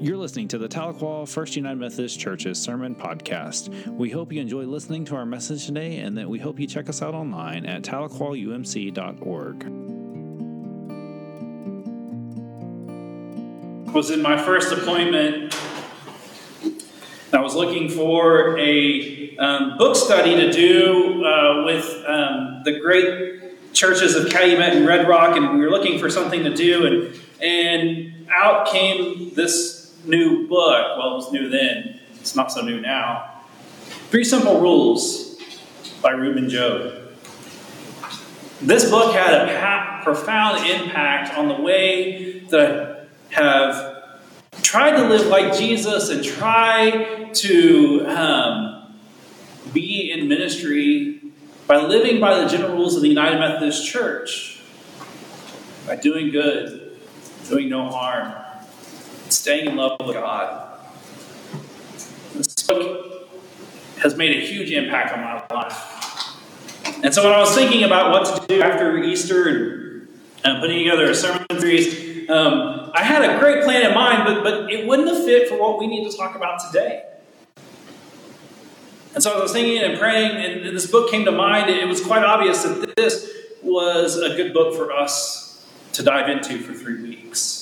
You're listening to the Tahlequah First United Methodist Church's Sermon Podcast. We hope you enjoy listening to our message today and that we hope you check us out online at tahlequahumc.org. was in my first appointment. I was looking for a um, book study to do uh, with um, the great churches of Calumet and Red Rock, and we were looking for something to do, and and out came this new book. Well, it was new then, it's not so new now. Three Simple Rules by Reuben Job. This book had a profound impact on the way that I have tried to live like Jesus and try to um, be in ministry by living by the general rules of the United Methodist Church, by doing good, doing no harm, staying in love with God. This book has made a huge impact on my life. And so when I was thinking about what to do after Easter and uh, putting together a sermon series, um, I had a great plan in mind, but, but it wouldn't have fit for what we need to talk about today. And so I was thinking and praying, and this book came to mind. It was quite obvious that this was a good book for us to dive into for three weeks.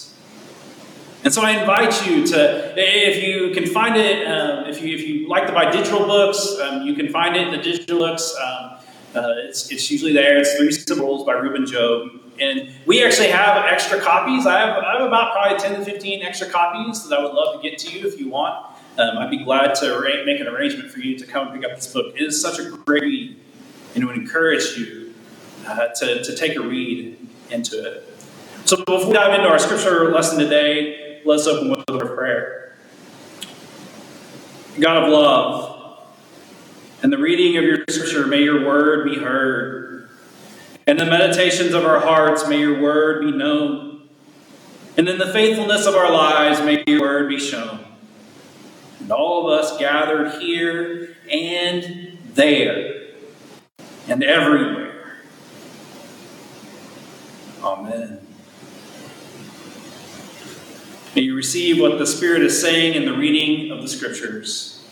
And so I invite you to, if you can find it, um, if, you, if you like to buy digital books, um, you can find it in the digital books. Um, uh, it's, it's usually there. It's Three Simple Rules by Reuben Job. And we actually have extra copies. I have, I have about probably 10 to 15 extra copies that I would love to get to you if you want. Um, I'd be glad to make an arrangement for you to come and pick up this book. It is such a great read, and it would encourage you uh, to, to take a read into it. So before we dive into our scripture lesson today, let's open with a prayer. God of love, and the reading of your scripture, may your word be heard. And the meditations of our hearts, may your word be known. And in the faithfulness of our lives, may your word be shown. And all of us gathered here and there and everywhere. Amen. May you receive what the Spirit is saying in the reading of the Scriptures.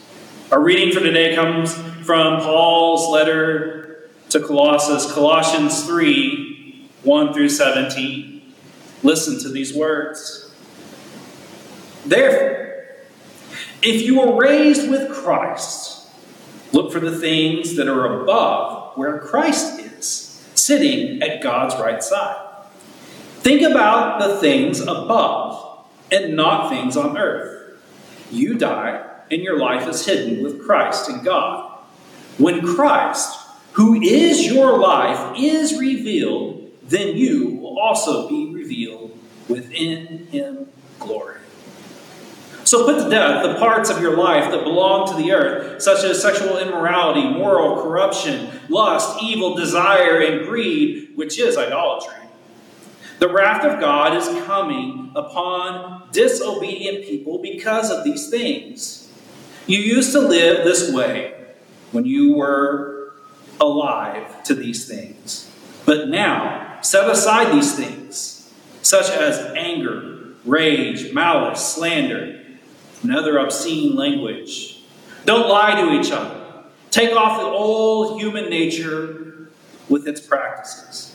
Our reading for today comes from Paul's letter to Colossus, Colossians 3 1 through 17. Listen to these words. Therefore, if you were raised with Christ, look for the things that are above where Christ is, sitting at God's right side. Think about the things above and not things on earth. You die, and your life is hidden with Christ in God. When Christ, who is your life, is revealed, then you will also be revealed within him glory. So put to death the parts of your life that belong to the earth, such as sexual immorality, moral corruption, lust, evil desire, and greed, which is idolatry. The wrath of God is coming upon disobedient people because of these things. You used to live this way when you were alive to these things. But now, set aside these things, such as anger, rage, malice, slander, and other obscene language. Don't lie to each other. Take off the old human nature with its practices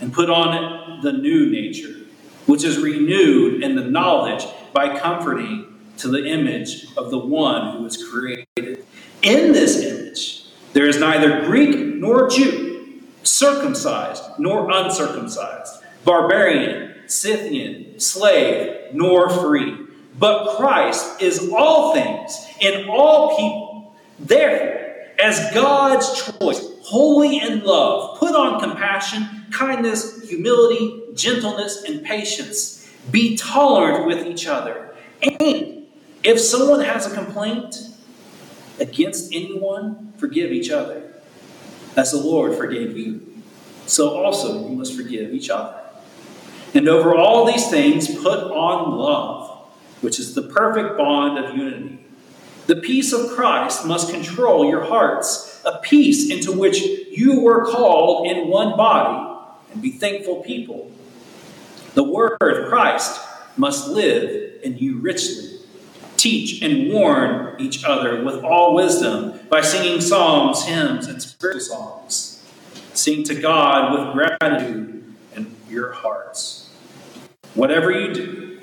and put on the new nature, which is renewed in the knowledge by comforting to the image of the one who was created. In this image, there is neither Greek nor Jew, circumcised nor uncircumcised, barbarian, Scythian, slave, nor free. But Christ is all things in all people. Therefore, as God's choice, holy in love, put on compassion kindness, humility, gentleness, and patience. Be tolerant with each other. And if someone has a complaint against anyone, forgive each other. As the Lord forgave you, so also you must forgive each other. And over all these things, put on love, which is the perfect bond of unity. The peace of Christ must control your hearts, a peace into which you were called in one body and be thankful people. The word of Christ must live in you richly, Teach and warn each other with all wisdom by singing psalms, hymns, and spiritual songs. Sing to God with gratitude in your hearts. Whatever you do,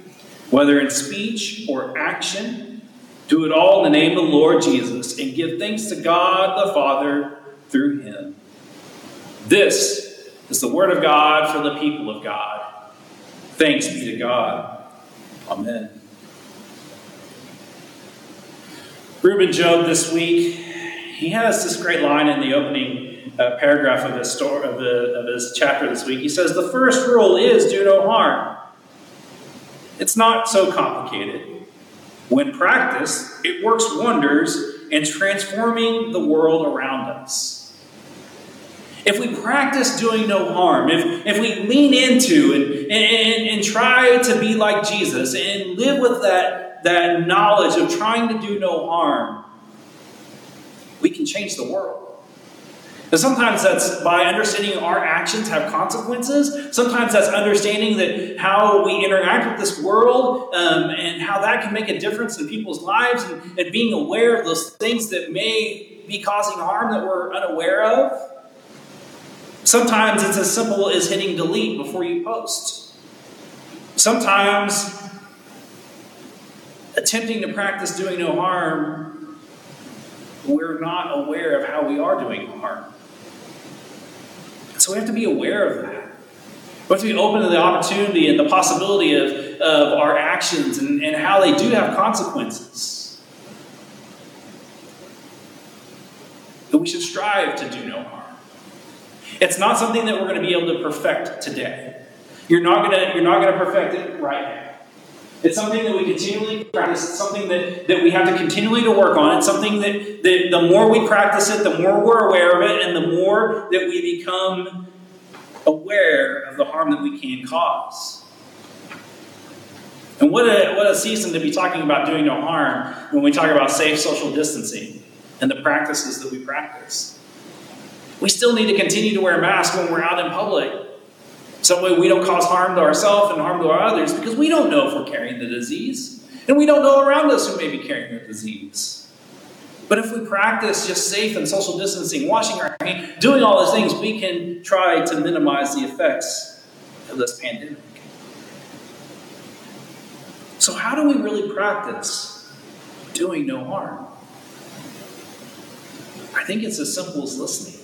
whether in speech or action, do it all in the name of the Lord Jesus and give thanks to God the Father through him. This is the word of God for the people of God. Thanks be to God. Amen. Reuben Job this week, he has this great line in the opening uh, paragraph of his, story, of, the, of his chapter this week. He says, The first rule is do no harm. It's not so complicated. When practiced, it works wonders in transforming the world around us. If we practice doing no harm, if, if we lean into and, and, and try to be like Jesus and live with that, that knowledge of trying to do no harm, we can change the world. And sometimes that's by understanding our actions have consequences. Sometimes that's understanding that how we interact with this world um, and how that can make a difference in people's lives and, and being aware of those things that may be causing harm that we're unaware of. Sometimes it's as simple as hitting delete before you post. Sometimes attempting to practice doing no harm, we're not aware of how we are doing harm. So we have to be aware of that. We have to be open to the opportunity and the possibility of, of our actions and, and how they do have consequences. But we should strive to do no harm. It's not something that we're going to be able to perfect today. You're not going to, you're not going to perfect it right now. It's something that we continually practice. It's something that, that we have to continually to work on. It's something that, that the more we practice it, the more we're aware of it, and the more that we become aware of the harm that we can cause. And what a, what a season to be talking about doing no harm when we talk about safe social distancing and the practices that we practice. We still need to continue to wear masks when we're out in public. Some way we don't cause harm to ourselves and harm to our others because we don't know if we're carrying the disease. And we don't know around us who may be carrying the disease. But if we practice just safe and social distancing, washing our hands, doing all those things, we can try to minimize the effects of this pandemic. So, how do we really practice doing no harm? I think it's as simple as listening.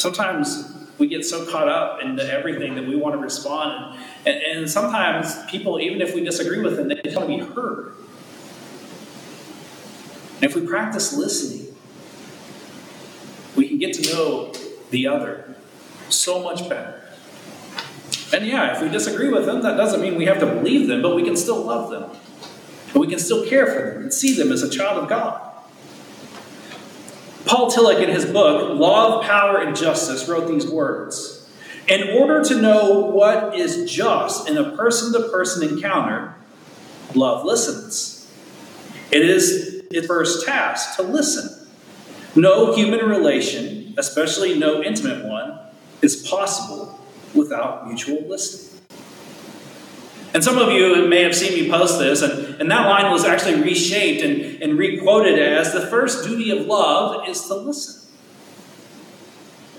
Sometimes we get so caught up into everything that we want to respond. And, and sometimes people, even if we disagree with them, they just want to be heard. And if we practice listening, we can get to know the other so much better. And yeah, if we disagree with them, that doesn't mean we have to believe them, but we can still love them. But we can still care for them and see them as a child of God. Paul Tillich, in his book, Love, Power and Justice, wrote these words In order to know what is just in a person to person encounter, love listens. It is its first task to listen. No human relation, especially no intimate one, is possible without mutual listening. And some of you may have seen me post this, and, and that line was actually reshaped and, and requoted as the first duty of love is to listen.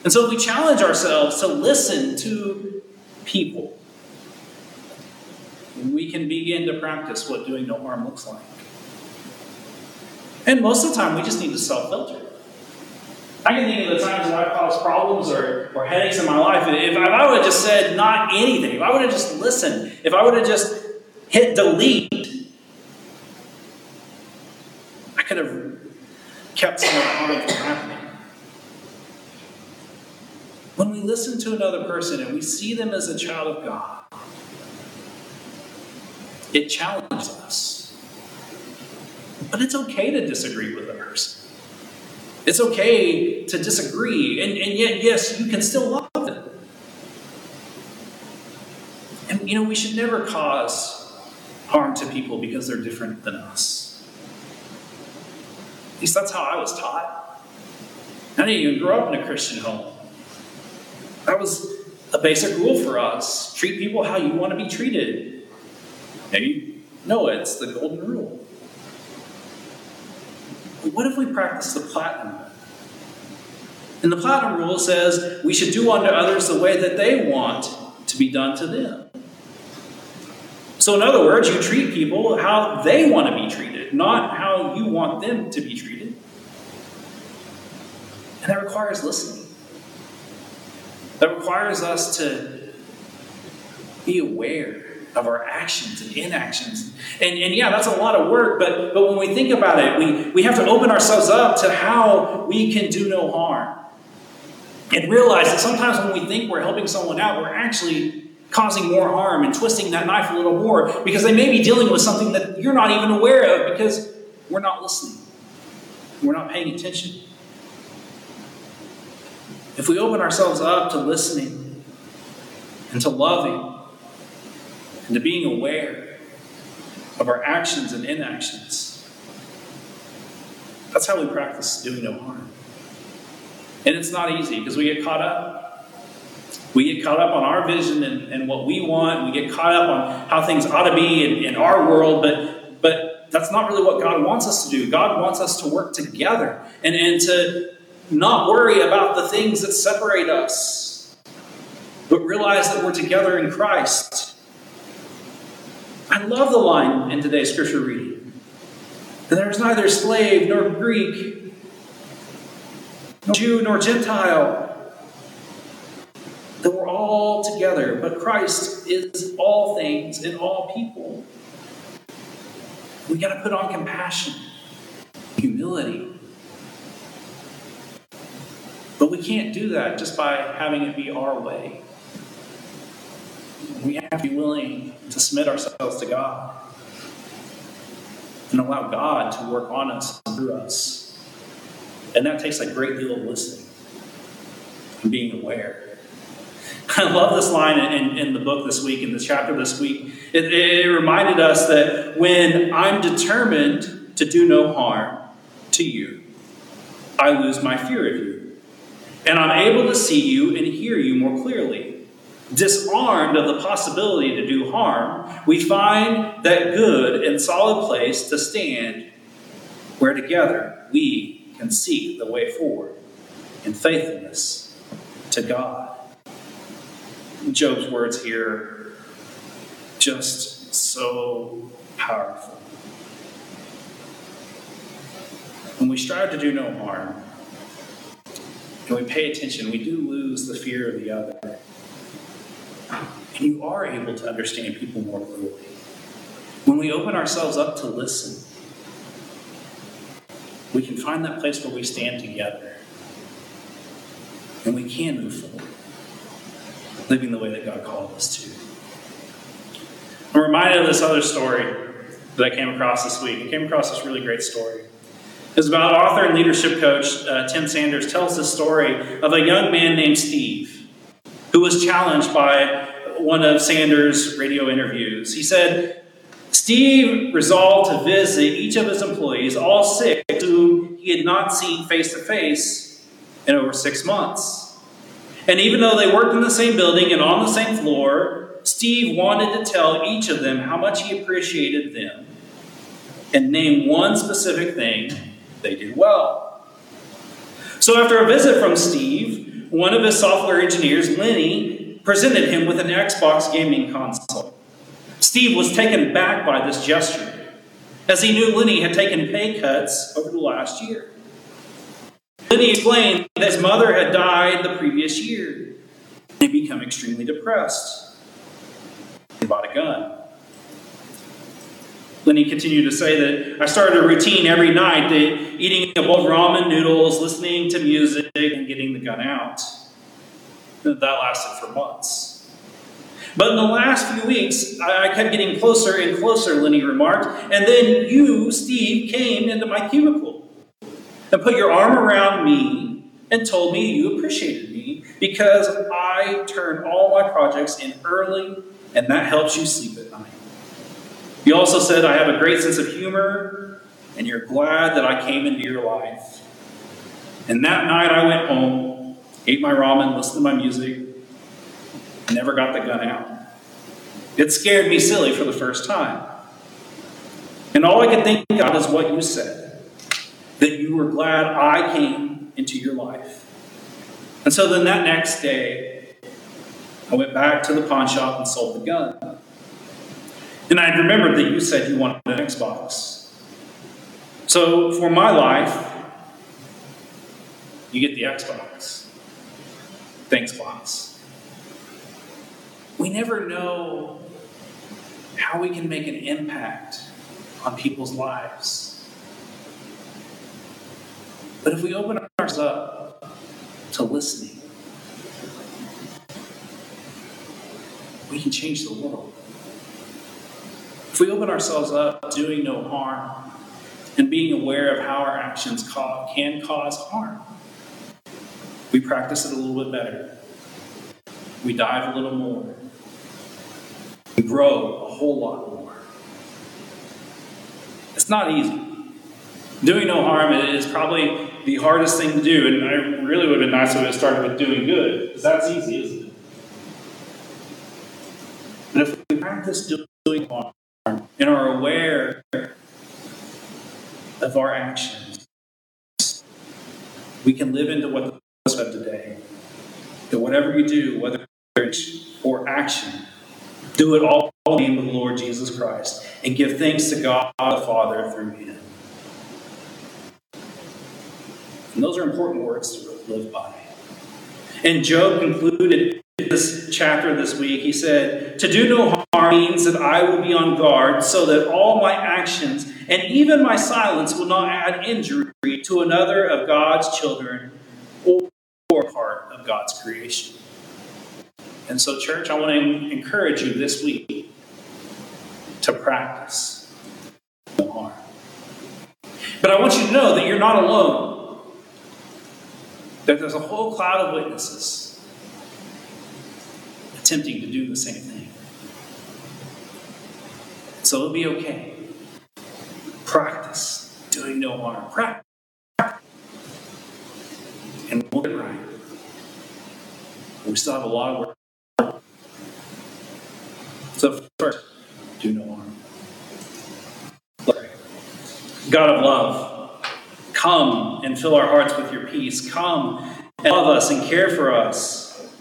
And so if we challenge ourselves to listen to people, we can begin to practice what doing no harm looks like. And most of the time, we just need to self filter. I can think of the times that I've caused problems or, or headaches in my life. If I would have just said not anything, if I would have just listened, if I would have just hit delete, I could have kept some of the from happening. When we listen to another person and we see them as a child of God, it challenges us. But it's okay to disagree with a person. It's okay to disagree, and, and yet, yes, you can still love them. And, you know, we should never cause harm to people because they're different than us. At least that's how I was taught. I didn't even grow up in a Christian home. That was a basic rule for us treat people how you want to be treated. Maybe No, it's the golden rule. What if we practice the platinum? And the platinum rule says we should do unto others the way that they want to be done to them. So, in other words, you treat people how they want to be treated, not how you want them to be treated. And that requires listening. That requires us to be aware of our actions and inactions. And, and yeah, that's a lot of work, but, but when we think about it, we, we have to open ourselves up to how we can do no harm. And realize that sometimes when we think we're helping someone out, we're actually causing more harm and twisting that knife a little more because they may be dealing with something that you're not even aware of because we're not listening. We're not paying attention. If we open ourselves up to listening and to loving and to being aware of our actions and inactions, that's how we practice doing no harm. And it's not easy because we get caught up we get caught up on our vision and, and what we want. We get caught up on how things ought to be in, in our world, but, but that's not really what God wants us to do. God wants us to work together and, and to not worry about the things that separate us, but realize that we're together in Christ. I love the line in today's scripture reading. There is neither slave nor Greek, nor Jew nor Gentile that we're all together, but Christ is all things and all people. We got to put on compassion, humility. But we can't do that just by having it be our way. We have to be willing to submit ourselves to God and allow God to work on us and through us. And that takes a great deal of listening and being aware. I love this line in, in, the book this week, in the chapter this week. It, it reminded us that when I'm determined to do no harm to you, I lose my fear of you. And I'm able to see you and hear you more clearly. Disarmed of the possibility to do harm, we find that good and solid place to stand where together we can seek the way forward in faithfulness to God. Job's words here just so powerful. When we strive to do no harm, and we pay attention, we do lose the fear of the other. And you are able to understand people more clearly. When we open ourselves up to listen, we can find that place where we stand together. And we can move forward living the way that God called us to. I'm reminded of this other story that I came across this week. I came across this really great story. It's about author and leadership coach uh, Tim Sanders tells the story of a young man named Steve who was challenged by one of Sanders' radio interviews. He said, Steve resolved to visit each of his employees, all six, whom he had not seen face to face in over six months. And even though they worked in the same building and on the same floor, Steve wanted to tell each of them how much he appreciated them and name one specific thing they did well. So, after a visit from Steve, one of his software engineers, Lenny, presented him with an Xbox gaming console. Steve was taken back by this gesture, as he knew Lenny had taken pay cuts over the last year. Lenny explained that his mother had died the previous year. He had become extremely depressed. He bought a gun. Lenny continued to say that I started a routine every night, eating a bowl of ramen noodles, listening to music, and getting the gun out. That lasted for months. But in the last few weeks, I kept getting closer and closer, Lenny remarked. And then you, Steve, came into my cubicle and put your arm around me and told me you appreciated me because I turn all my projects in early and that helps you sleep at night. You also said, I have a great sense of humor and you're glad that I came into your life. And that night I went home, ate my ramen, listened to my music, never got the gun out. It scared me silly for the first time. And all I could think of is what you said that you were glad I came into your life. And so then that next day, I went back to the pawn shop and sold the gun. And I remembered that you said you wanted an Xbox. So for my life, you get the Xbox. Thanks, boss. We never know how we can make an impact on people's lives. But if we open ourselves up to listening, we can change the world. If we open ourselves up doing no harm and being aware of how our actions can cause harm, we practice it a little bit better. We dive a little more. We grow a whole lot more. It's not easy. Doing no harm is probably the hardest thing to do, and I really would have been nice if it started with doing good, because that's easy, isn't it? But if we practice doing harm and are aware of our actions, we can live into what the said today. That whatever you do, whether it's or action, do it all in the name of the Lord Jesus Christ and give thanks to God the Father through Him. And those are important words to live by. And Job concluded this chapter this week. He said, To do no harm means that I will be on guard so that all my actions and even my silence will not add injury to another of God's children part of God's creation. And so, church, I want to encourage you this week to practice no. But I want you to know that you're not alone, that there's a whole cloud of witnesses attempting to do the same thing. So it'll be okay. Practice doing no harm. Practice. And we'll get right. We still have a lot of work. So first, do no harm. God of love, come and fill our hearts with your peace. Come and love us and care for us.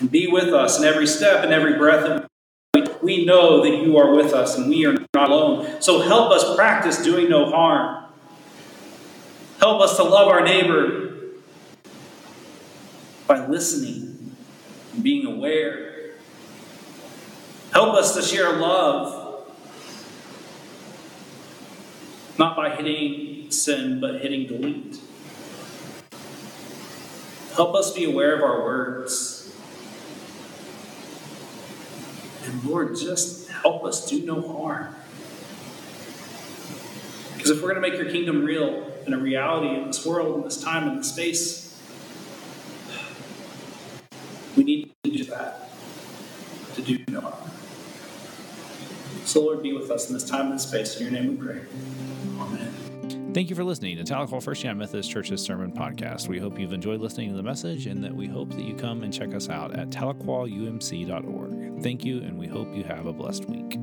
And be with us in every step and every breath. We know that you are with us and we are not alone. So help us practice doing no harm. Help us to love our neighbor by listening being aware. Help us to share love, not by hitting sin, but hitting delete. Help us be aware of our words. And Lord, just help us do no harm. Because if we're going to make your kingdom real and a reality in this world, in this time, in this space, we need to do that, to do no harm. So, Lord, be with us in this time and space. In your name we pray. Amen. Thank you for listening to Tahlequah First United Methodist Church's Sermon Podcast. We hope you've enjoyed listening to the message and that we hope that you come and check us out at tahlequahumc.org. Thank you, and we hope you have a blessed week.